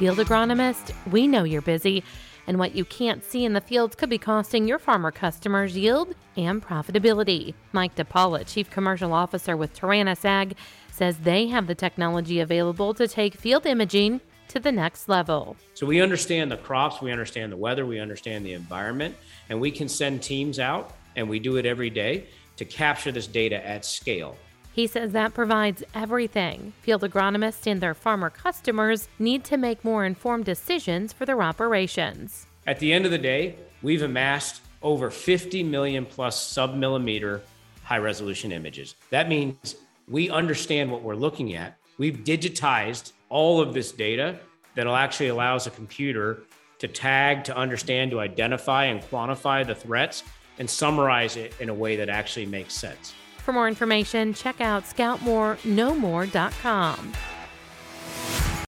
Field agronomist, we know you're busy, and what you can't see in the fields could be costing your farmer customers yield and profitability. Mike DePaula, Chief Commercial Officer with Taranis Ag, says they have the technology available to take field imaging to the next level. So we understand the crops, we understand the weather, we understand the environment, and we can send teams out, and we do it every day to capture this data at scale. He says that provides everything. Field agronomists and their farmer customers need to make more informed decisions for their operations. At the end of the day, we've amassed over 50 million plus submillimeter high resolution images. That means we understand what we're looking at. We've digitized all of this data that'll actually allows a computer to tag, to understand, to identify and quantify the threats and summarize it in a way that actually makes sense. For more information, check out scoutmoreknowmore.com.